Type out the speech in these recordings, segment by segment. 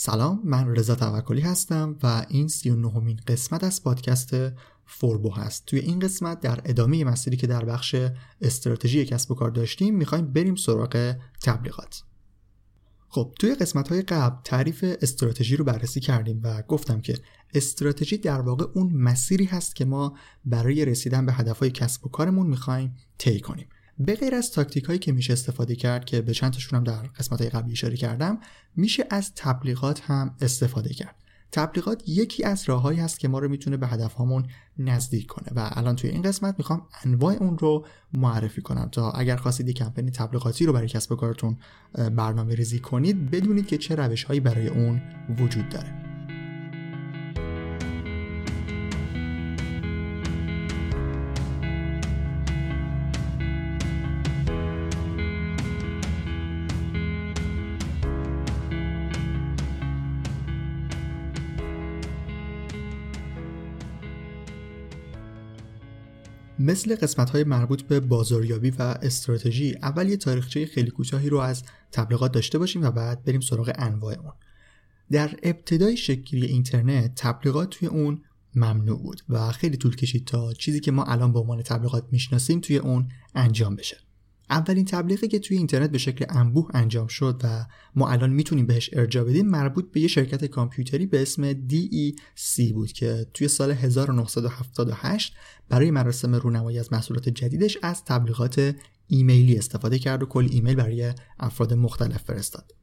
سلام من رضا توکلی هستم و این 39 نهمین قسمت از پادکست فوربو هست. توی این قسمت در ادامه مسیری که در بخش استراتژی کسب و کار داشتیم می‌خوایم بریم سراغ تبلیغات. خب توی قسمت های قبل تعریف استراتژی رو بررسی کردیم و گفتم که استراتژی در واقع اون مسیری هست که ما برای رسیدن به هدفهای کسب و کارمون می‌خوایم طی کنیم. به غیر از تاکتیک هایی که میشه استفاده کرد که به چند تاشون هم در قسمت قبلی اشاره کردم میشه از تبلیغات هم استفاده کرد. تبلیغات یکی از راههایی هست که ما رو می‌تونه به هدفهامون نزدیک کنه و الان توی این قسمت می‌خوام انواع اون رو معرفی کنم. تا اگر خواستید کمپین تبلیغاتی رو برای کسب و کارتون برنامه ریزی کنید بدونید که چه روش هایی برای اون وجود داره. مثل قسمت های مربوط به بازاریابی و استراتژی اول یه تاریخچه خیلی کوتاهی رو از تبلیغات داشته باشیم و بعد بریم سراغ انواع اون در ابتدای شکلی اینترنت تبلیغات توی اون ممنوع بود و خیلی طول کشید تا چیزی که ما الان به عنوان تبلیغات می‌شناسیم توی اون انجام بشه. اولین تبلیغی که توی اینترنت به شکل انبوه انجام شد و ما الان می‌تونیم بهش ارجاع بدیم مربوط به یه شرکت کامپیوتری به اسم DEC بود که توی سال 1978 برای مراسم رونمایی از محصولات جدیدش از تبلیغات ایمیلی استفاده کرد و کل ایمیل برای افراد مختلف فرستاد.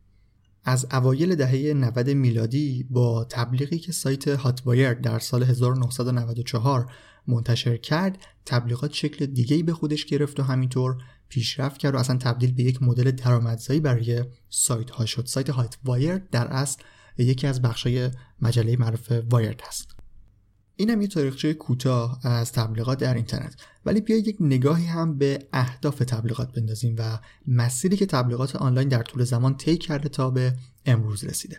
از اوایل دهه 90 میلادی با تبلیغی که سایت هاتوایر در سال 1994 منتشر کرد تبلیغات شکل دیگهی به خودش گرفت و همینطور پیشرفت کرد و اصلا تبدیل به یک مدل درآمدزایی برای سایت ها شد. سایت هایت وایر در اصل یکی از بخشای مجله معروف وایرد هست. این هم یه تاریخچه کوتاه از تبلیغات در اینترنت. ولی بیا یک نگاهی هم به اهداف تبلیغات بندازیم و مسیری که تبلیغات آنلاین در طول زمان طی کرده تا به امروز رسیده.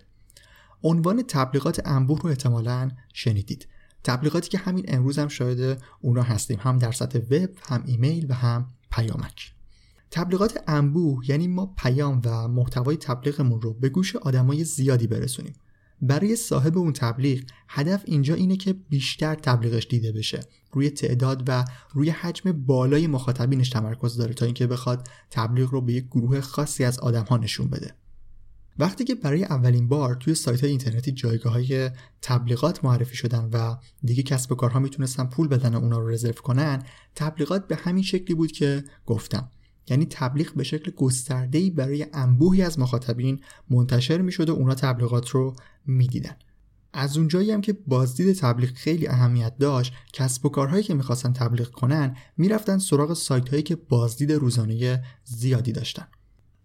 عنوان تبلیغات انبوه رو احتمالا شنیدید. تبلیغاتی که همین امروز هم شاهد اونا هستیم. هم در سطح وب هم ایمیل و هم پیامک. تبلیغات انبوه یعنی ما پیام و محتوای تبلیغمون رو به گوش آدمای زیادی برسونیم. برای صاحب اون تبلیغ هدف اینجا اینه که بیشتر تبلیغش دیده بشه. روی تعداد و روی حجم بالای مخاطبینش تمرکز داره تا اینکه بخواد تبلیغ رو به یک گروه خاصی از آدم ها نشون بده. وقتی که برای اولین بار توی سایت های اینترنتی جایگاه های تبلیغات معرفی شدن و دیگه کسب و کارها می‌تونستن پول بدن و اونا رو رزرو کنن تبلیغات به همین شکلی بود که گفتم. یعنی تبلیغ به شکل گسترده‌ای برای انبوهی از مخاطبین منتشر می‌شد و اونا تبلیغات رو می‌دیدن. از اونجایی هم که بازدید تبلیغ خیلی اهمیت داشت کسب و کارهایی که می‌خواستن تبلیغ کنن می‌رفتن سراغ سایت هایی که بازدید روزانه زیادی داشتن.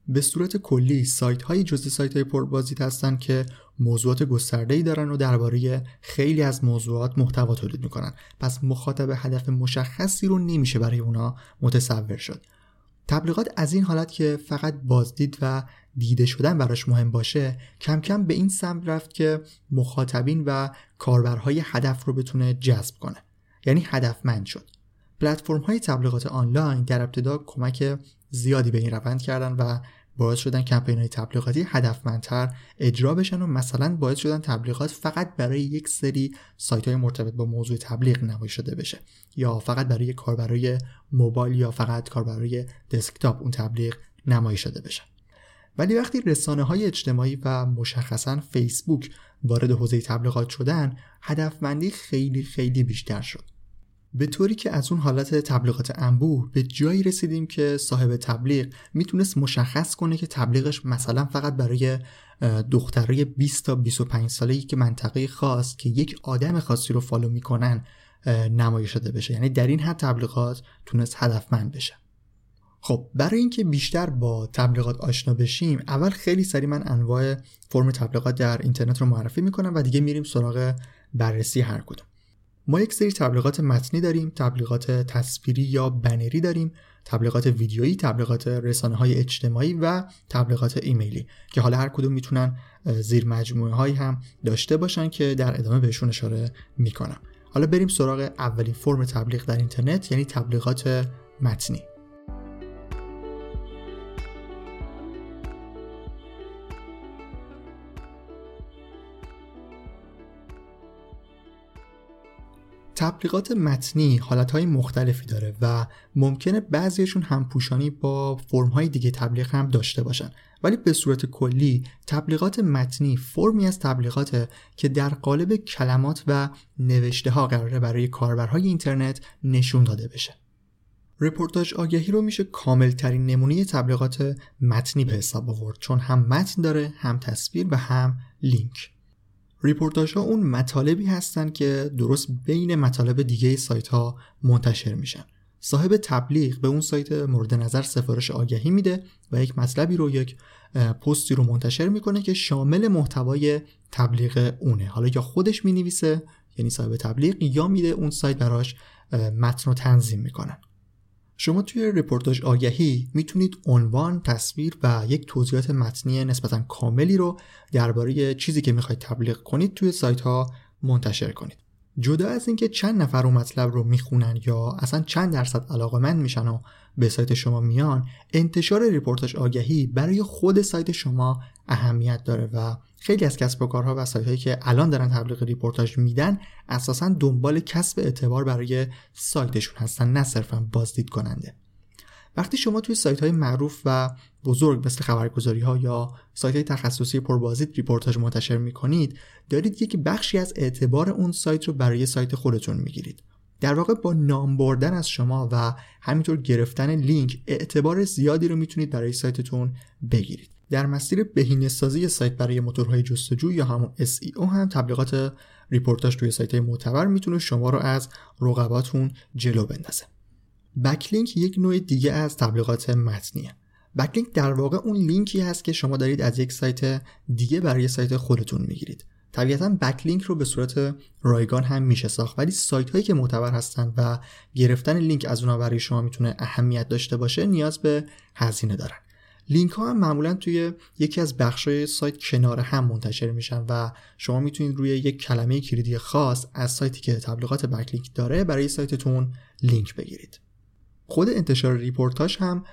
به صورت کلی سایت های جزء سایت های پربازدید هستن که موضوعات گسترده ای دارن و درباره خیلی از موضوعات محتوا تولید می‌کنن. پس مخاطب هدف مشخصی رو نمیشه برای اونا متصور شد. تبلیغات از این حالت که فقط بازدید و دیده شدن براش مهم باشه کم کم به این سمت رفت که مخاطبین و کاربرهای هدف رو بتونه جذب کنه. یعنی هدفمند شد. پلتفرم های تبلیغات آنلاین در ابتدا کمک زیادی به این روند کردن و باعث شدن کمپین های تبلیغاتی هدفمندتر اجرا بشن و مثلا باعث شدن تبلیغات فقط برای یک سری سایت های مرتبط با موضوع تبلیغ نمایی شده بشه. یا فقط برای کاربرای موبایل یا فقط کاربرای دسکتاپ اون تبلیغ نمایی شده بشه. ولی وقتی رسانه های اجتماعی و مشخصا فیسبوک وارد حوزه تبلیغات شدن هدفمندی خیلی خیلی بیشتر شد. به طوری که از اون حالت تبلیغات انبوه به جایی رسیدیم که صاحب تبلیغ می‌تونست مشخص کنه که تبلیغش مثلا فقط برای دخترای 20 تا 25 ساله که منطقه خاص که یک آدم خاصی رو فالو می‌کنن نمایش شده بشه. یعنی در این حد تبلیغات تونست هدفمند بشه. خب برای اینکه بیشتر با تبلیغات آشنا بشیم اول خیلی سری من انواع فرم تبلیغات در اینترنت رو معرفی می‌کنم و دیگه میریم سراغ بررسی هر کدوم. ما یک سری تبلیغات متنی داریم تبلیغات تصویری یا بنری داریم تبلیغات ویدیویی تبلیغات رسانه های اجتماعی و تبلیغات ایمیلی که حالا هر کدوم می‌تونن زیر مجموعه هایی هم داشته باشن که در ادامه بهشون اشاره می‌کنم. حالا بریم سراغ اولین فرم تبلیغ در اینترنت یعنی تبلیغات متنی. تبلیغات متنی حالتهای مختلفی داره و ممکنه بعضیشون همپوشانی با فرمهای دیگه تبلیغ هم داشته باشن. ولی به صورت کلی تبلیغات متنی فرمی از تبلیغاته که در قالب کلمات و نوشته ها قراره برای کاربرهای اینترنت نشون داده بشه. رپورتاج آگهی رو میشه کامل ترین نمونه تبلیغات متنی به حساب آورد چون هم متن داره هم تصویر و هم لینک. ریپورتاج ها اون مطالبی هستن که درست بین مطالب دیگه سایت ها منتشر میشن. صاحب تبلیغ به اون سایت مورد نظر سفارش آگهی میده و یک مطلبی رو یک پستی رو منتشر می‌کنه که شامل محتوای تبلیغ اونه. حالا یا خودش می‌نویسه یعنی صاحب تبلیغ یا میده اون سایت براش متن رو تنظیم می‌کنن شما توی رپورتاج آگهی می‌تونید عنوان، تصویر و یک توضیحات متنی نسبتا کاملی رو درباره چیزی که می‌خواید تبلیغ کنید توی سایت ها منتشر کنید. جدا از اینکه چند نفر اون مطلب رو می‌خونن یا اصلا چند درصد علاقمند میشن و به سایت شما میان انتشار ریپورتاج آگهی برای خود سایت شما اهمیت داره و خیلی از کسب و کارها و سایت هایی که الان دارن تبلیغ ریپورتاج میدن اساسا دنبال کسب اعتبار برای سایتشون هستن نه صرفا بازدید کننده. وقتی شما توی سایت های معروف و بزرگ مثل خبرگزاری ها یا سایت های تخصصی پربازدید ریپورتاج منتشر می‌کنید دارید یک بخشی از اعتبار اون سایت رو برای سایت خودتون می‌گیرید. در واقع با نام بردن از شما و همینطور گرفتن لینک اعتبار زیادی رو می‌تونید برای سایتتون بگیرید. در مسیر بهینه سازی سایت برای موتورهای جستجو یا همون SEO هم تبلیغات رپورتاژ توی سایت معتبر می‌تونه شما رو از رقباتون جلو بندازه. backlink یک نوع دیگه از تبلیغات متنیه. backlink در واقع اون لینکی هست که شما دارید از یک سایت دیگه برای سایت خودتون می‌گیرید. طبیعتا backlink رو به صورت رایگان هم میشه ساخت ولی سایت هایی که معتبر هستن و گرفتن لینک از اونها برای شما می‌تونه اهمیت داشته باشه نیاز به هزینه دارن. لینک ها هم معمولا توی یکی از بخش های سایت کنار هم منتشر میشن و شما می‌تونید روی یک کلمه کلیدی خاص از سایتی که تبلیغات backlink داره برای سایتتون لینک بگیرید. خود انتشار رپورتاژ هم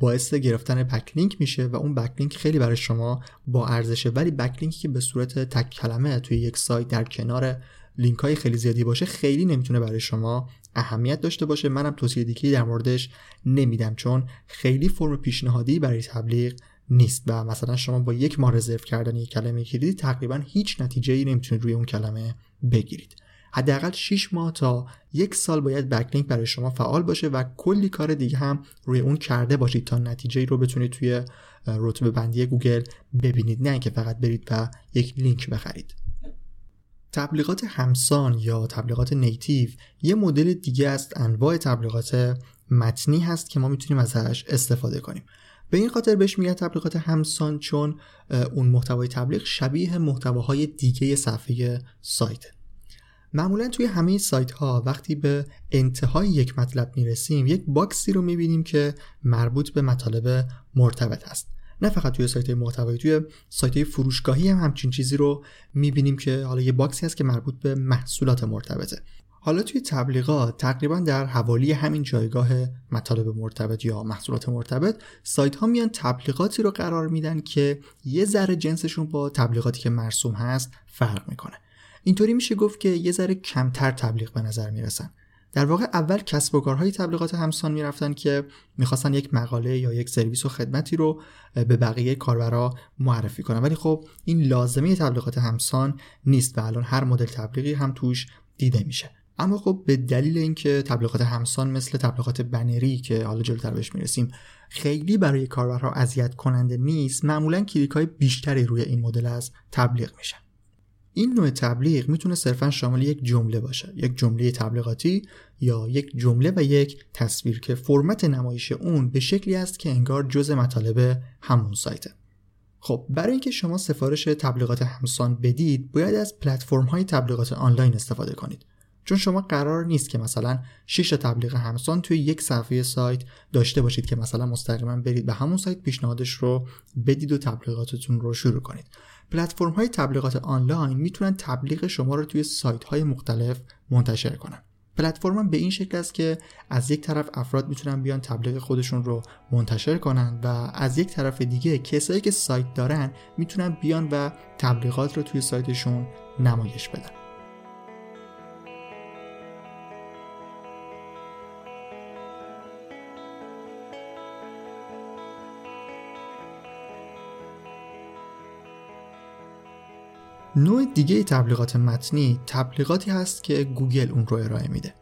باعث گرفتن backlink میشه و اون backlink خیلی برای شما با ارزشه ولی بکلینکی که به صورت تک کلمه توی یک سایت در کنار لینک های خیلی زیادی باشه خیلی نمی‌تونه برای شما اهمیت داشته باشه. منم توصیه دیگه در موردش نمیدم چون خیلی فرم پیشنهادی برای تبلیغ نیست و مثلا شما با یک ماه رزرو کردن یک کلمه کلیدی تقریبا هیچ نتیجه ای نمی‌تونید روی اون کلمه بگیرید. حداقل 6 ماه تا یک سال باید بکلینک برای شما فعال باشه و کلی کار دیگه هم روی اون کرده باشید تا نتیجه ای رو بتونید توی رتبه بندی گوگل ببینید نه اینکه فقط برید و یک لینک بخرید. تبلیغات همسان یا تبلیغات native یه مدل دیگه است انواع تبلیغات متنی هست که ما می‌تونیم ازش استفاده کنیم. به این خاطر بهش میگن تبلیغات همسان چون اون محتوای تبلیغ شبیه محتواهای دیگه صفحه سایته. معمولا توی همه سایت ها وقتی به انتهای یک مطلب می‌رسیم یک box ی رو می‌بینیم که مربوط به مطالب مرتبط است نه فقط توی سایت محتوایی توی سایت فروشگاهی هم همچین چیزی رو می‌بینیم که حالا یه باکسی هست که مربوط به محصولات مرتبطه. حالا توی تبلیغات تقریبا در حوالی همین جایگاه مطالب مرتبط یا محصولات مرتبط سایت ها میان تبلیغاتی رو قرار میدن که یه ذره جنسشون با تبلیغاتی که مرسوم هست فرق می‌کنه. اینطوری میشه گفت که یه ذره کمتر تبلیغ به نظر می‌رسن. در واقع اول کسب و کارهای تبلیغات همسان می‌رفتن که می‌خواستن یک مقاله یا یک سرویس و خدمتی رو به بقیه کاربرا معرفی کنن. ولی خب این لازمه تبلیغات همسان نیست و الان هر مدل تبلیغی هم توش دیده میشه. اما خب به دلیل اینکه تبلیغات همسان مثل تبلیغات بنری که حالا جلوتر بهش می‌رسیم خیلی برای کاربرها اذیت کننده نیست معمولا کلیک های بیشتری روی این مدل از تبلیغ میشن. این نوع تبلیغ می‌تونه صرفا شامل یک جمله باشه یک جمله تبلیغاتی یا یک جمله و یک تصویر که فرمت نمایش اون به شکلی است که انگار جز مطالب همون سایته. خب برای اینکه شما سفارش تبلیغات همسان بدید باید از پلتفرم های تبلیغات آنلاین استفاده کنید. چون شما قرار نیست که مثلا 6 تبلیغ همسان توی یک صفحه سایت داشته باشید که مثلا مستقیما برید به همون سایت پیشنهادش رو بدید و تبلیغاتتون رو شروع کنید. پلتفرم های تبلیغات آنلاین می‌تونن تبلیغ شما رو توی سایت های مختلف منتشر کنن. پلتفرم به این شکل است که از یک طرف افراد می‌تونن بیان تبلیغ خودشون رو منتشر کنن و از یک طرف دیگه کسایی که سایت دارن می‌تونن بیان و تبلیغات رو توی سایتشون نمایش بدن. نوع دیگه تبلیغات متنی تبلیغاتی هست که گوگل اون رو ارائه میده.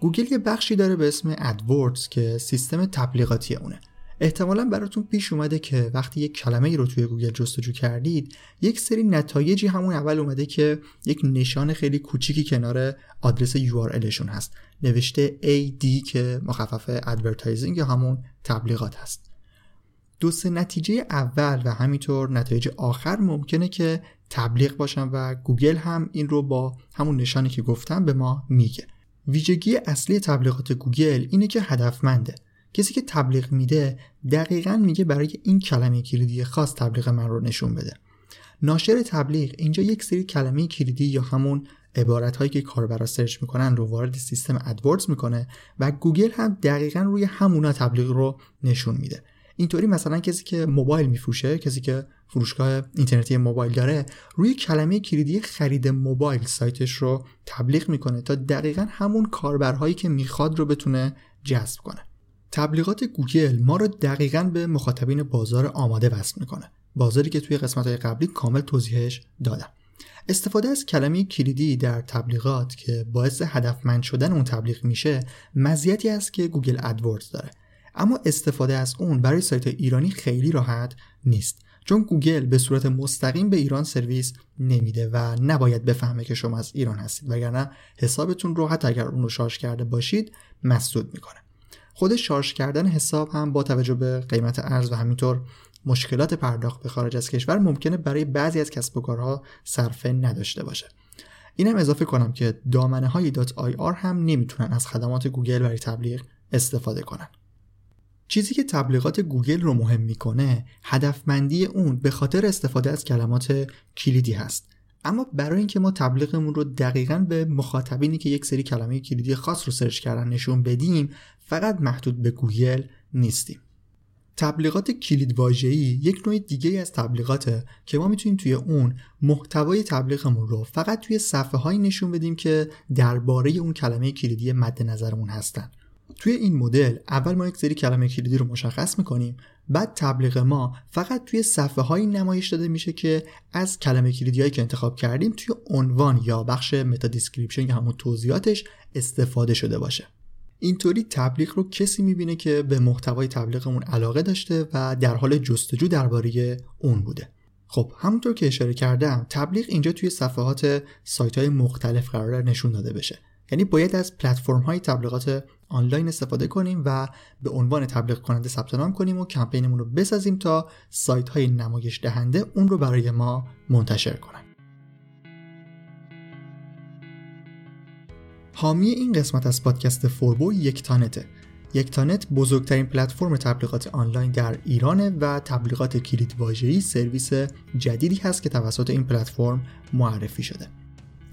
گوگل یه بخشی داره به اسم AdWords که سیستم تبلیغاتی اونه. احتمالا براتون پیش اومده که وقتی یک کلمه ای رو توی گوگل جستجو کردید یک سری نتایجی همون اول اومده که یک نشان خیلی کوچیکی کنار آدرس URL شون هست. نوشته AD که مخفف advertising یا همون تبلیغات هست. دو سه نتیجه اول و همینطور نتایج آخر ممکنه که تبلیغ باشن و گوگل هم این رو با همون نشانی که گفتم به ما میگه. ویژگی اصلی تبلیغات گوگل اینه که هدفمنده. کسی که تبلیغ میده دقیقا میگه برای این کلمه کلیدی خاص تبلیغ من رو نشون بده. ناشر تبلیغ اینجا یک سری کلمه کلیدی یا همون عبارت هایی که کاربرا search می‌کنن رو وارد سیستم AdWords می‌کنه و گوگل هم دقیقا روی همونا تبلیغ رو نشون میده. اینطوری مثلا کسی که موبایل میفروشه کسی که فروشگاه اینترنتی موبایل داره روی کلمه کلیدی خرید موبایل سایتش رو تبلیغ می‌کنه تا دقیقا همون کاربرهایی که می‌خواد رو بتونه جذب کنه. تبلیغات گوگل ما رو دقیقا به مخاطبین بازار آماده وصل می‌کنه. بازاری که توی قسمت های قبلی کامل توضیحش دادم. استفاده از کلمه کلیدی در تبلیغات که باعث هدفمند شدن اون تبلیغ میشه مزیتی است که گوگل AdWords داره. اما استفاده از اون برای سایت ایرانی خیلی راحت نیست. چون گوگل به صورت مستقیم به ایران سرویس نمیده و نباید بفهمه که شما از ایران هستید. وگرنه حسابتون رو حتی اگر اون رو شارژ کرده باشید مسدود می‌کنه. خود شارژ کردن حساب هم با توجه به قیمت ارز و همینطور مشکلات پرداخت به خارج از کشور ممکنه برای بعضی از کسب و کارها صرفه نداشته باشه. اینم اضافه کنم که دامنه های .ir هم نمی‌تونن از خدمات گوگل برای تبلیغ استفاده کنن. چیزی که تبلیغات گوگل رو مهم می‌کنه هدفمندی اون به خاطر استفاده از کلمات کلیدی هست. اما برای اینکه ما تبلیغمون رو دقیقا به مخاطبینی که یک سری کلمه کلیدی خاص رو search کردن نشون بدیم فقط محدود به گوگل نیستیم. تبلیغات کلید واژه‌ای یک نوع دیگه از تبلیغاته که ما می‌تونیم توی اون محتوای تبلیغمون رو فقط توی صفحه هایی نشون بدیم که درباره اون کلمه کلیدی مد نظرمون هستن. توی این مدل اول ما یک سری کلمه کلیدی رو مشخص می‌کنیم بعد تبلیغ ما فقط توی صفحه هایی نمایش داده میشه که از کلمه کلیدی هایی که انتخاب کردیم توی عنوان یا بخش meta description یا همون توضیحاتش استفاده شده باشه. اینطوری تبلیغ رو کسی می‌بینه که به محتوای تبلیغمون علاقه داشته و در حال جستجو درباره اون بوده. خب همونطور که اشاره کردم تبلیغ اینجا توی صفحات سایت های مختلف قراره نشون داده بشه. یعنی باید از پلتفرم های تبلیغات آنلاین استفاده کنیم و به عنوان تبلیغ کننده ثبت نام کنیم و کمپینمون رو بسازیم تا سایت های نمایش دهنده اون رو برای ما منتشر کنن حامی این قسمت از پادکست فوربو یکتانته یکتانت بزرگترین پلتفرم تبلیغات آنلاین در ایرانه و تبلیغات کلید سرویس جدیدی هست که توسط این پلتفرم معرفی شده.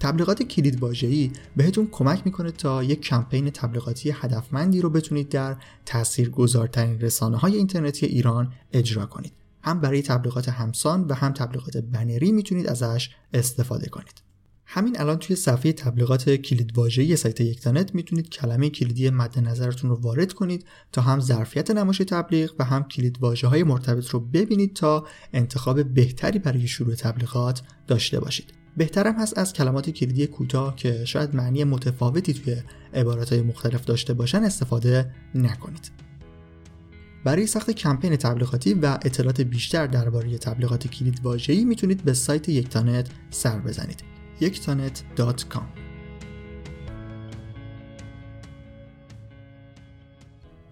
تبلیغات کلید واژه‌ای بهتون کمک می‌کنه تا یک کمپین تبلیغاتی هدفمندی رو بتونید در تاثیرگذارترین رسانه های اینترنتی ایران اجرا کنید. هم برای تبلیغات همسان و هم تبلیغات بنری می‌تونید ازش استفاده کنید. همین الان توی صفحه تبلیغات کلید واژه‌ای سایت یکتانت می‌تونید کلمه کلیدی مد نظرتون رو وارد کنید تا هم ظرفیت نمایش تبلیغ و هم کلید های مرتبط رو ببینید تا انتخاب بهتری برای شروع تبلیغات داشته باشید. بهترم هست از کلمات کلیدی کوتاه که شاید معنی متفاوتی توی های مختلف داشته باشن استفاده نکنید. برای ساخت کمپین تبلیغاتی و اطلاعات بیشتر درباره تبلیغات کلید واژه‌ای می‌تونید به سایت یکتانت سر بزنید. یکتانت.com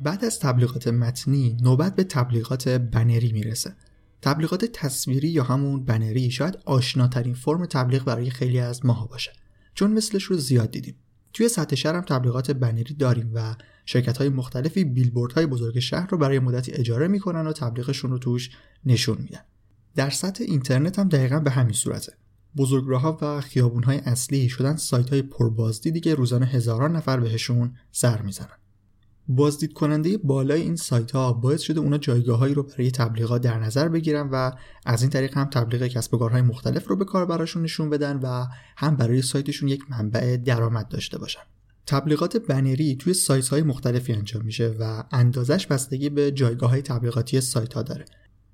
بعد از تبلیغات متنی نوبت به تبلیغات بنری می‌رسه تبلیغات تصویری یا همون بنری شاید آشناترین فرم تبلیغ برای خیلی از ماها باشه. چون مثلش رو زیاد دیدیم. توی سطح شهر هم تبلیغات بنری داریم و شرکت های مختلفی بیلبورد های بزرگ شهر رو برای مدتی اجاره می‌کنن و تبلیغشون رو توش نشون میدن. در سطح اینترنت هم دقیقا به همین صورته. بزرگراهها و خیابونهای اصلی شدن سایت های پربازدیدی که روزانه هزاران نفر بهشون سر می‌زنن. بازدید کننده بالای این سایت ها باعث شده اونا جایگاههایی رو برای تبلیغات در نظر بگیرن و از این طریق هم تبلیغ کسب و کارهای مختلف رو به کار براشون نشون بدن و هم برای سایتشون یک منبع درآمد داشته باشن. تبلیغات بنری توی سایت های مختلفی انجام میشه و اندازش بستگی به جایگاه های تبلیغاتی سایت ها داره.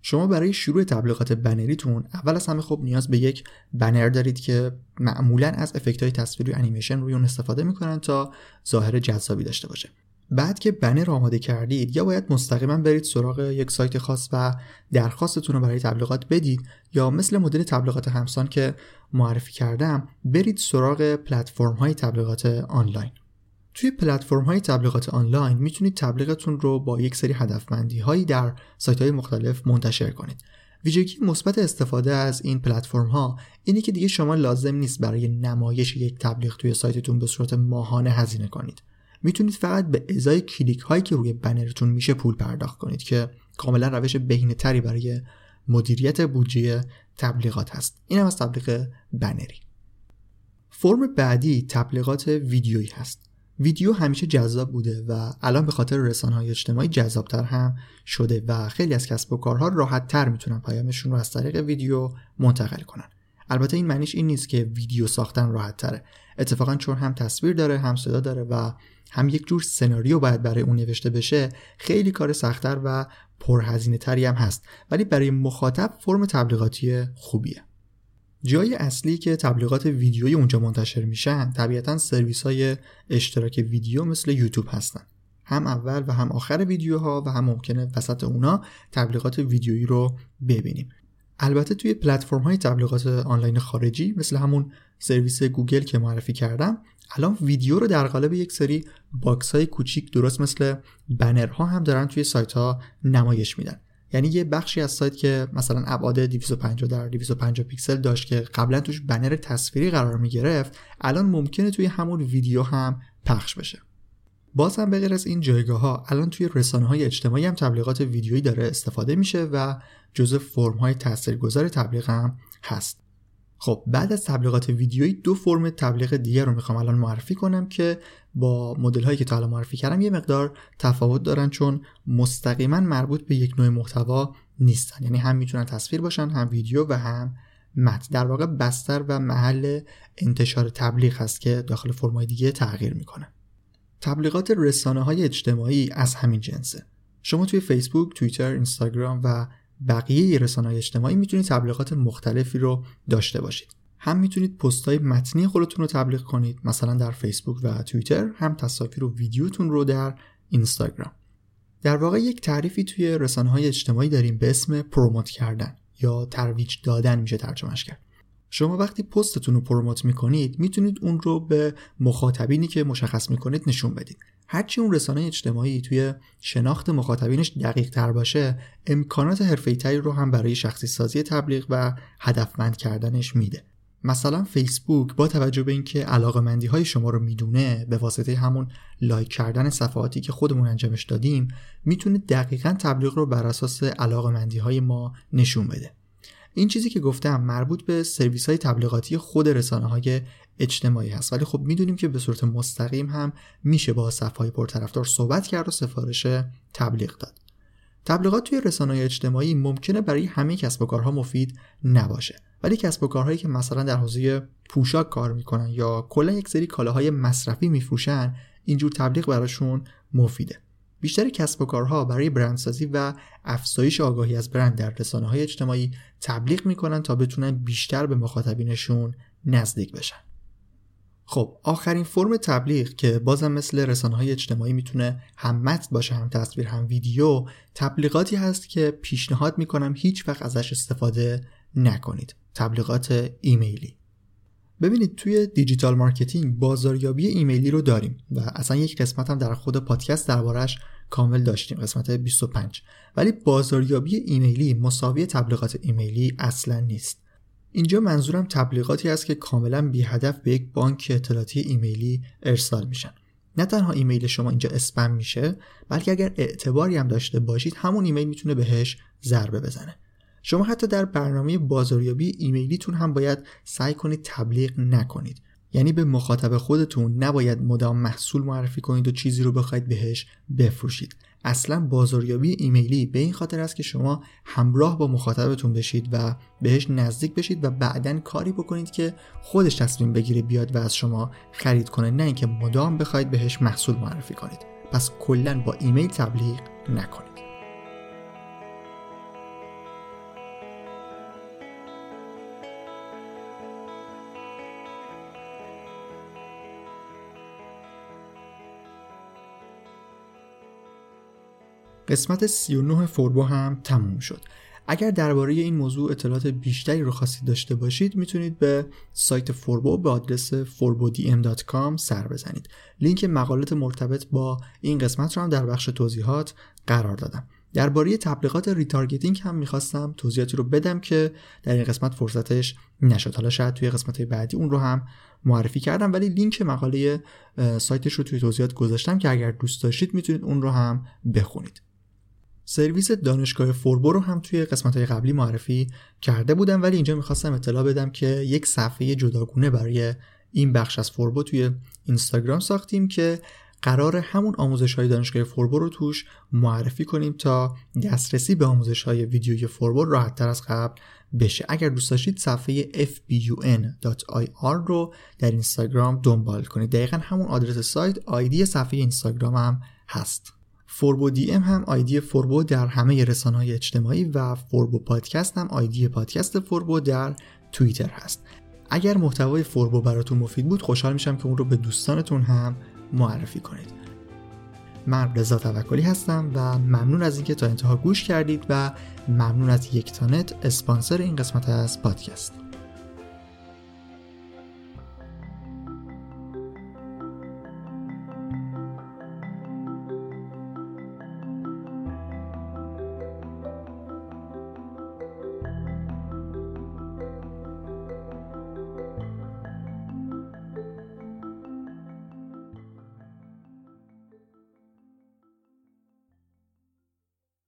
شما برای شروع تبلیغات بنریتون اول از همه خب نیاز به یک بنر دارید که معمولا از افکت های تصویری و انیمیشن روی اون استفاده می‌کنن تا ظاهر جذابی داشته باشه. بعد که بنر آماده کردید یا باید مستقیما برید سراغ یک سایت خاص و درخواستتون رو برای تبلیغات بدید یا مثل مدل تبلیغات همسان که معرفی کردم برید سراغ پلتفرم های تبلیغات آنلاین. توی پلتفرم های تبلیغات آنلاین می‌تونید تبلیغتون رو با یک سری هدفمندی هایی در سایت های مختلف منتشر کنید. ویژگی مثبت استفاده از این پلتفرم ها اینه که دیگه شما لازم نیست برای نمایش یک تبلیغ توی سایتتون به صورت ماهانه هزینه کنید. می‌تونید فقط به ازای کلیک هایی که روی بنرتون میشه پول پرداخت کنید که کاملا روش بهینه تری برای مدیریت بودجه تبلیغات هست. این هم از تبلیغ بنری. فرم بعدی تبلیغات ویدیویی هست. ویدیو همیشه جذاب بوده و الان به خاطر رسانه های اجتماعی جذابتر هم شده و خیلی از کسب و کارها راحت تر می‌تونن پیامشون رو از طریق ویدیو منتقل کنن. البته این معنیش این نیست که ویدیو ساختن راحت تره اتفاقا چون هم تصویر داره هم صدا داره و هم یک جور سناریو باید برای اون نوشته بشه خیلی کار سختتر و پرهزینه تری هم هست. ولی برای مخاطب فرم تبلیغاتی خوبیه. جای اصلی که تبلیغات ویدیویی اونجا منتشر میشن طبیعتا سرویس های اشتراک ویدیو مثل یوتیوب هستن. هم اول و هم آخر ویدیوها و هم ممکنه وسط اونا تبلیغات ویدیویی رو ببینیم. البته توی پلتفرم های تبلیغات آنلاین خارجی مثل همون سرویس گوگل که معرفی کردم الان ویدیو رو در قالب یک سری box های کوچیک درست مثل بنرها هم دارن توی سایت ها نمایش میدن. یعنی یه بخشی از سایت که مثلا ابعاد 250 در 250 پیکسل داشت که قبلا توش بنر تصویری قرار می گرفت الان ممکنه توی همون ویدیو هم پخش بشه. باز هم به غیر از این جایگاه ها الان توی رسانه های اجتماعی هم تبلیغات ویدیویی داره استفاده میشه و جزء فرم های تاثیرگذار تبلیغ هم هست. خب بعد از تبلیغات ویدیویی دو فرم تبلیغ دیگر رو می‌خوام الان معرفی کنم که با مدل هایی که تا الان معرفی کردم یه مقدار تفاوت دارن چون مستقیما مربوط به یک نوع محتوا نیستن. یعنی هم می‌تونن تصویر باشن هم ویدیو و هم متن. در واقع بستر و محل انتشار تبلیغ هست که داخل فرمای دیگه تغییر می‌کنه. تبلیغات رسانه های اجتماعی از همین جنسه. شما توی فیسبوک، توییتر، اینستاگرام و بقیه رسانه های اجتماعی می‌تونید تبلیغات مختلفی رو داشته باشید. هم می‌تونید پست های متنی خودتون رو تبلیغ کنید مثلا در فیسبوک و توییتر هم تصاویر و ویدیوتون رو در اینستاگرام. در واقع یک تعریفی توی رسانه های اجتماعی داریم به اسم پروموت کردن یا ترویج دادن میشه ترجمهش کرد. شما وقتی پستتون رو پروموت می‌کنید می‌تونید اون رو به مخاطبینی که مشخص می‌کنید نشون بدید. هرچی اون رسانه اجتماعی توی شناخت مخاطبینش دقیق تر باشه امکانات حرفه‌ای رو هم برای شخصی سازی تبلیغ و هدفمند کردنش میده. مثلا فیسبوک با توجه به اینکه علاقه مندی های شما رو می‌دونه به واسطه همون لایک کردن صفحاتی که خودمون انجامش دادیم می‌تونه دقیقا تبلیغ رو بر اساس علاقه مندی های ما نشون بده. این چیزی که گفتم مربوط به سرویس های تبلیغاتی خود رسانه های اجتماعی هست. ولی خب می‌دونیم که به صورت مستقیم هم میشه با صفحه های پرطرفدار صحبت کرد و سفارش تبلیغ داد. تبلیغات توی رسانه اجتماعی ممکنه برای همه کسب و کارها مفید نباشه. ولی کسب و کارهایی که مثلا در حوزه پوشاک کار می‌کنن یا کلا یک سری کالاهای مصرفی میفروشن اینجور تبلیغ براشون مفیده. بیشتر کسب و کارها برای برندسازی و افزایش آگاهی از برند در رسانه های اجتماعی تبلیغ می‌کنن تا بتونن بیشتر به مخاطبینشون نزدیک بشن. خب آخرین فرم تبلیغ که بازم مثل رسانه های اجتماعی می‌تونه هم متن باشه هم تصویر هم ویدیو تبلیغاتی هست که پیشنهاد می‌کنم هیچ وقت ازش استفاده نکنید. تبلیغات ایمیلی. ببینید توی digital marketing بازاریابی ایمیلی رو داریم و اصلا یک قسمت هم در خود پادکست دربارش کامل داشتیم قسمت 25 ولی بازاریابی ایمیلی مساوی تبلیغات ایمیلی اصلا نیست. اینجا منظورم تبلیغاتی است که کاملا بی هدف به یک بانک اطلاعاتی ایمیلی ارسال میشن. نه تنها ایمیل شما اینجا اسپم میشه بلکه اگر اعتباری هم داشته باشید همون ایمیل می‌تونه بهش ضربه بزنه. شما حتی در برنامه بازاریابی ایمیلیتون هم باید سعی کنید تبلیغ نکنید. یعنی به مخاطب خودتون نباید مدام محصول معرفی کنید و چیزی رو بخواید بهش بفروشید. اصلا بازاریابی ایمیلی به این خاطر است که شما همراه با مخاطبتون بشید و بهش نزدیک بشید و بعدا کاری بکنید که خودش تصمیم بگیره بیاد و از شما خرید کنه نه اینکه مدام بخواید بهش محصول معرفی کنید. پس کلا با ایمیل تبلیغ نکنید. قسمت 39 فوربو هم تموم شد. اگر درباره این موضوع اطلاعات بیشتری رو خواستید داشته باشید می‌تونید به سایت فوربو به آدرس forbodm.com سر بزنید. لینک مقالات مرتبط با این قسمت رو هم در بخش توضیحات قرار دادم. درباره تبلیغات retargeting هم می‌خواستم توضیحاتی رو بدم که در این قسمت فرصتش نشد. حالا شاید توی قسمت بعدی اون رو هم معرفی کردم ولی لینک مقاله سایتش رو توی توضیحات گذاشتم که اگر دوست داشتید می‌تونید اون رو هم بخونید. سرویس دانشگاه فوربو رو هم توی قسمت های قبلی معرفی کرده بودم ولی اینجا می‌خواستم اطلاع بدم که یک صفحه جداگونه برای این بخش از فوربو توی اینستاگرام ساختیم که قراره همون آموزش های دانشگاه فوربو رو توش معرفی کنیم تا دسترسی به آموزش های ویدیویی فوربو راحت تر از قبل بشه. اگر دوست داشتید صفحه fbun.ir رو در اینستاگرام دنبال کنید. دقیقا همون آدرس سایت آیدی صفحه اینستاگرام هم هست. فوربو دی ام هم آیدی فوربو در همه رسانه های اجتماعی و فوربو پادکست هم آیدی پادکست فوربو در توییتر هست. اگر محتوای فوربو براتون مفید بود خوشحال میشم که اون رو به دوستانتون هم معرفی کنید. من رضا توکلی هستم و ممنون از اینکه تا انتها گوش کردید و ممنون از یکتانت اسپانسر این قسمت از پادکست.